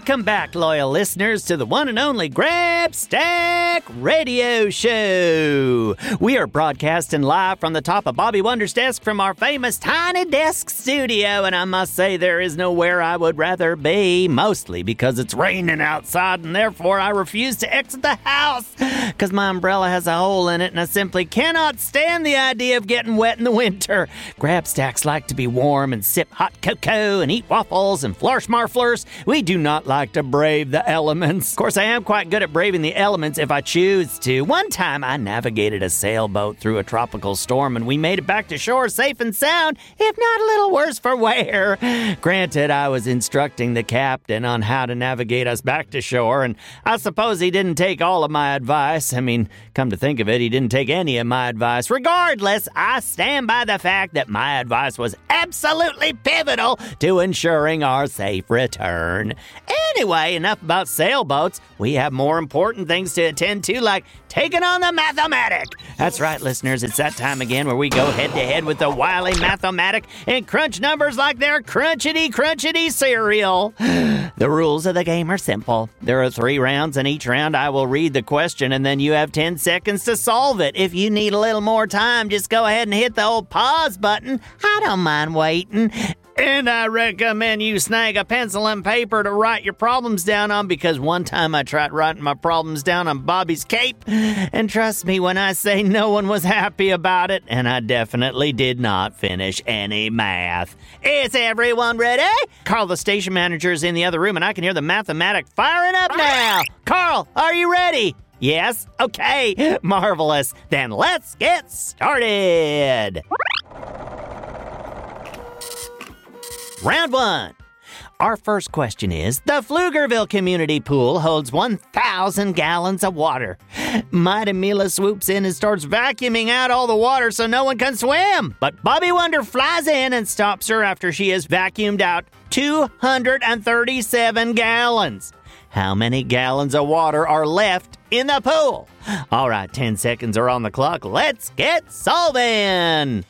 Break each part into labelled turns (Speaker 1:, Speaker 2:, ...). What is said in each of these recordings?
Speaker 1: Welcome back, loyal listeners, to the one and only Grab Stack Radio Show. We are broadcasting live from the top of Bobby Wonder's desk from our famous Tiny Desk studio, and I must say there is nowhere I would rather be, mostly because it's raining outside, and therefore I refuse to exit the house because my umbrella has a hole in it, and I simply cannot stand the idea of getting wet in the winter. Grab Stacks like to be warm and sip hot cocoa and eat waffles and flourish marflers. We do not like to brave the elements. Of course, I am quite good at braving the elements if I choose to. One time I navigated a sailboat through a tropical storm and we made it back to shore safe and sound, if not a little worse for wear. Granted, I was instructing the captain on how to navigate us back to shore, and I suppose he didn't take all of my advice. I mean, come to think of it, he didn't take any of my advice. Regardless, I stand by the fact that my advice was absolutely pivotal to ensuring our safe return. Anyway, enough about sailboats. We have more important things to attend to, like taking on the mathematic. That's right, listeners. It's that time again where we go head to head with the wily mathematic and crunch numbers like they're crunchity crunchity cereal. The rules of the game are simple. There are three rounds, and each round I will read the question, and then you have 10 seconds to solve it. If you need a little more time, just go ahead and hit the old pause button. I don't mind waiting. And I recommend you snag a pencil and paper to write your problems down on because one time I tried writing my problems down on Bobby's cape. And trust me when I say no one was happy about it, and I definitely did not finish any math. Is everyone ready? Carl, the station manager, is in the other room, and I can hear the mathematic firing up now. Carl, are you ready? Yes? Okay, marvelous. Then let's get started. Round one. Our first question is The Pflugerville Community Pool holds 1,000 gallons of water. Mighty Mila swoops in and starts vacuuming out all the water so no one can swim. But Bobby Wonder flies in and stops her after she has vacuumed out 237 gallons. How many gallons of water are left in the pool? All right, 10 seconds are on the clock. Let's get solving.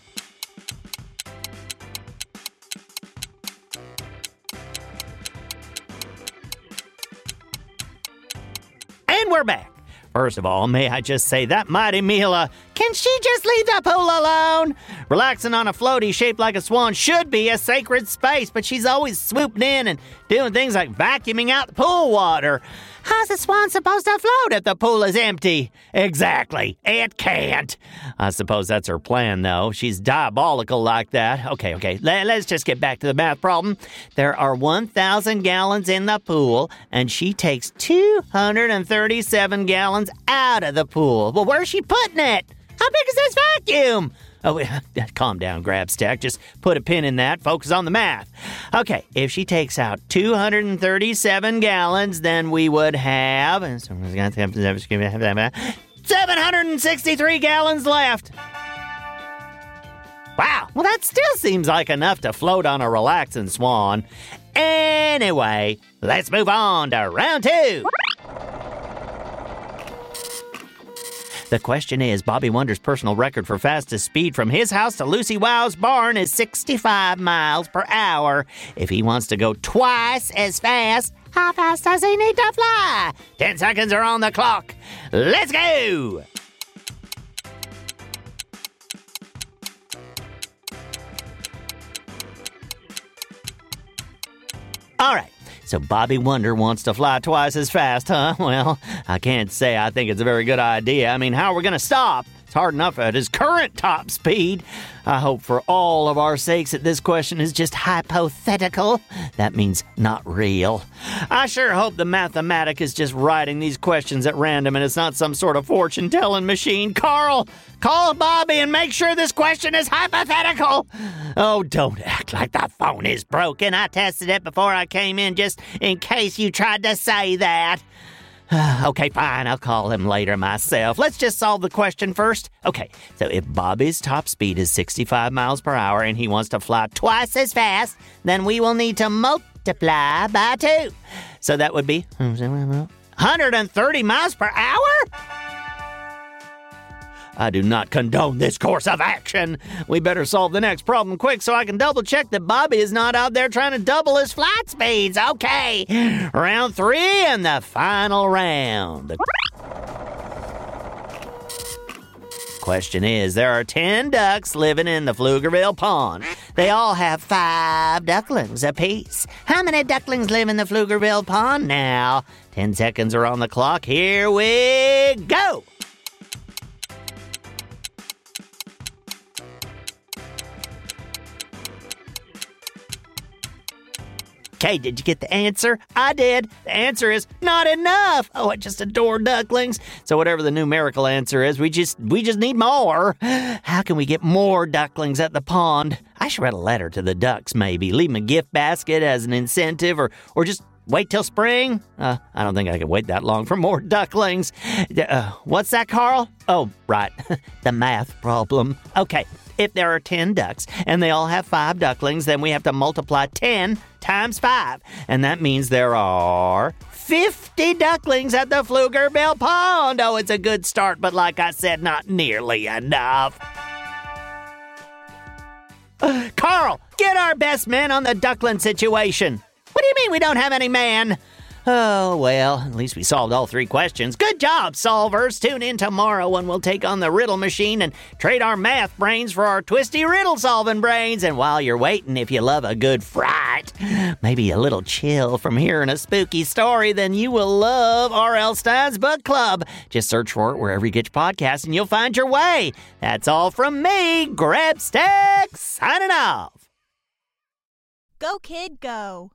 Speaker 1: Back. First of all, may I just say that mighty Mila, can she just leave the pool alone? Relaxing on a floaty shaped like a swan should be a sacred space, but she's always swooping in and doing things like vacuuming out the pool water. How's the swan supposed to float if the pool is empty? Exactly. It can't. I suppose that's her plan, though. She's diabolical like that. Okay, okay. Let, us just get back to the math problem. There are 1,000 gallons in the pool, and she takes 237 gallons out of the pool. Well, where's she putting it? How big is this vacuum? Oh, calm down, Grab Stack. Just put a pin in that. Focus on the math. Okay, if she takes out 237 gallons, then we would have 763 gallons left. Wow, well, that still seems like enough to float on a relaxing swan. Anyway, let's move on to round two. The question is Bobby Wonder's personal record for fastest speed from his house to Lucy Wow's barn is 65 miles per hour. If he wants to go twice as fast, how fast does he need to fly? 10 seconds are on the clock. Let's go! All right. So Bobby Wonder wants to fly twice as fast, huh? Well, I can't say I think it's a very good idea. I mean, how are we going to stop? It's hard enough at his current top speed. I hope for all of our sakes that this question is just hypothetical. That means not real. I sure hope the mathematic is just writing these questions at random and it's not some sort of fortune telling machine. Carl, call Bobby and make sure this question is hypothetical. Oh, don't act like the phone is broken. I tested it before I came in just in case you tried to say that. okay, fine, I'll call him later myself. Let's just solve the question first. Okay, so if Bobby's top speed is 65 miles per hour and he wants to fly twice as fast, then we will need to multiply by two. So that would be 130 miles per hour? I do not condone this course of action. We better solve the next problem quick so I can double check that Bobby is not out there trying to double his flight speeds. Okay, round three and the final round. Question is There are 10 ducks living in the Pflugerville pond. They all have five ducklings apiece. How many ducklings live in the Pflugerville pond now? 10 seconds are on the clock. Here we go. Okay, did you get the answer? I did. The answer is not enough. Oh, I just adore ducklings. So whatever the numerical answer is, we just we just need more. How can we get more ducklings at the pond? I should write a letter to the ducks, maybe. Leave them a gift basket as an incentive or or just wait till spring? Uh, I don't think I can wait that long for more ducklings. Uh, what's that, Carl? Oh, right. the math problem. Okay, if there are 10 ducks and they all have five ducklings, then we have to multiply 10 times 5. And that means there are 50 ducklings at the Pflugerville Pond. Oh, it's a good start, but like I said, not nearly enough. Carl, get our best man on the duckling situation. What do you mean we don't have any man? Oh, well, at least we solved all three questions. Good job, solvers. Tune in tomorrow when we'll take on the riddle machine and trade our math brains for our twisty riddle solving brains. And while you're waiting, if you love a good fright, maybe a little chill from hearing a spooky story, then you will love R.L. Stine's Book Club. Just search for it wherever you get your podcasts and you'll find your way. That's all from me, Grabstack, signing off.
Speaker 2: Go, kid, go.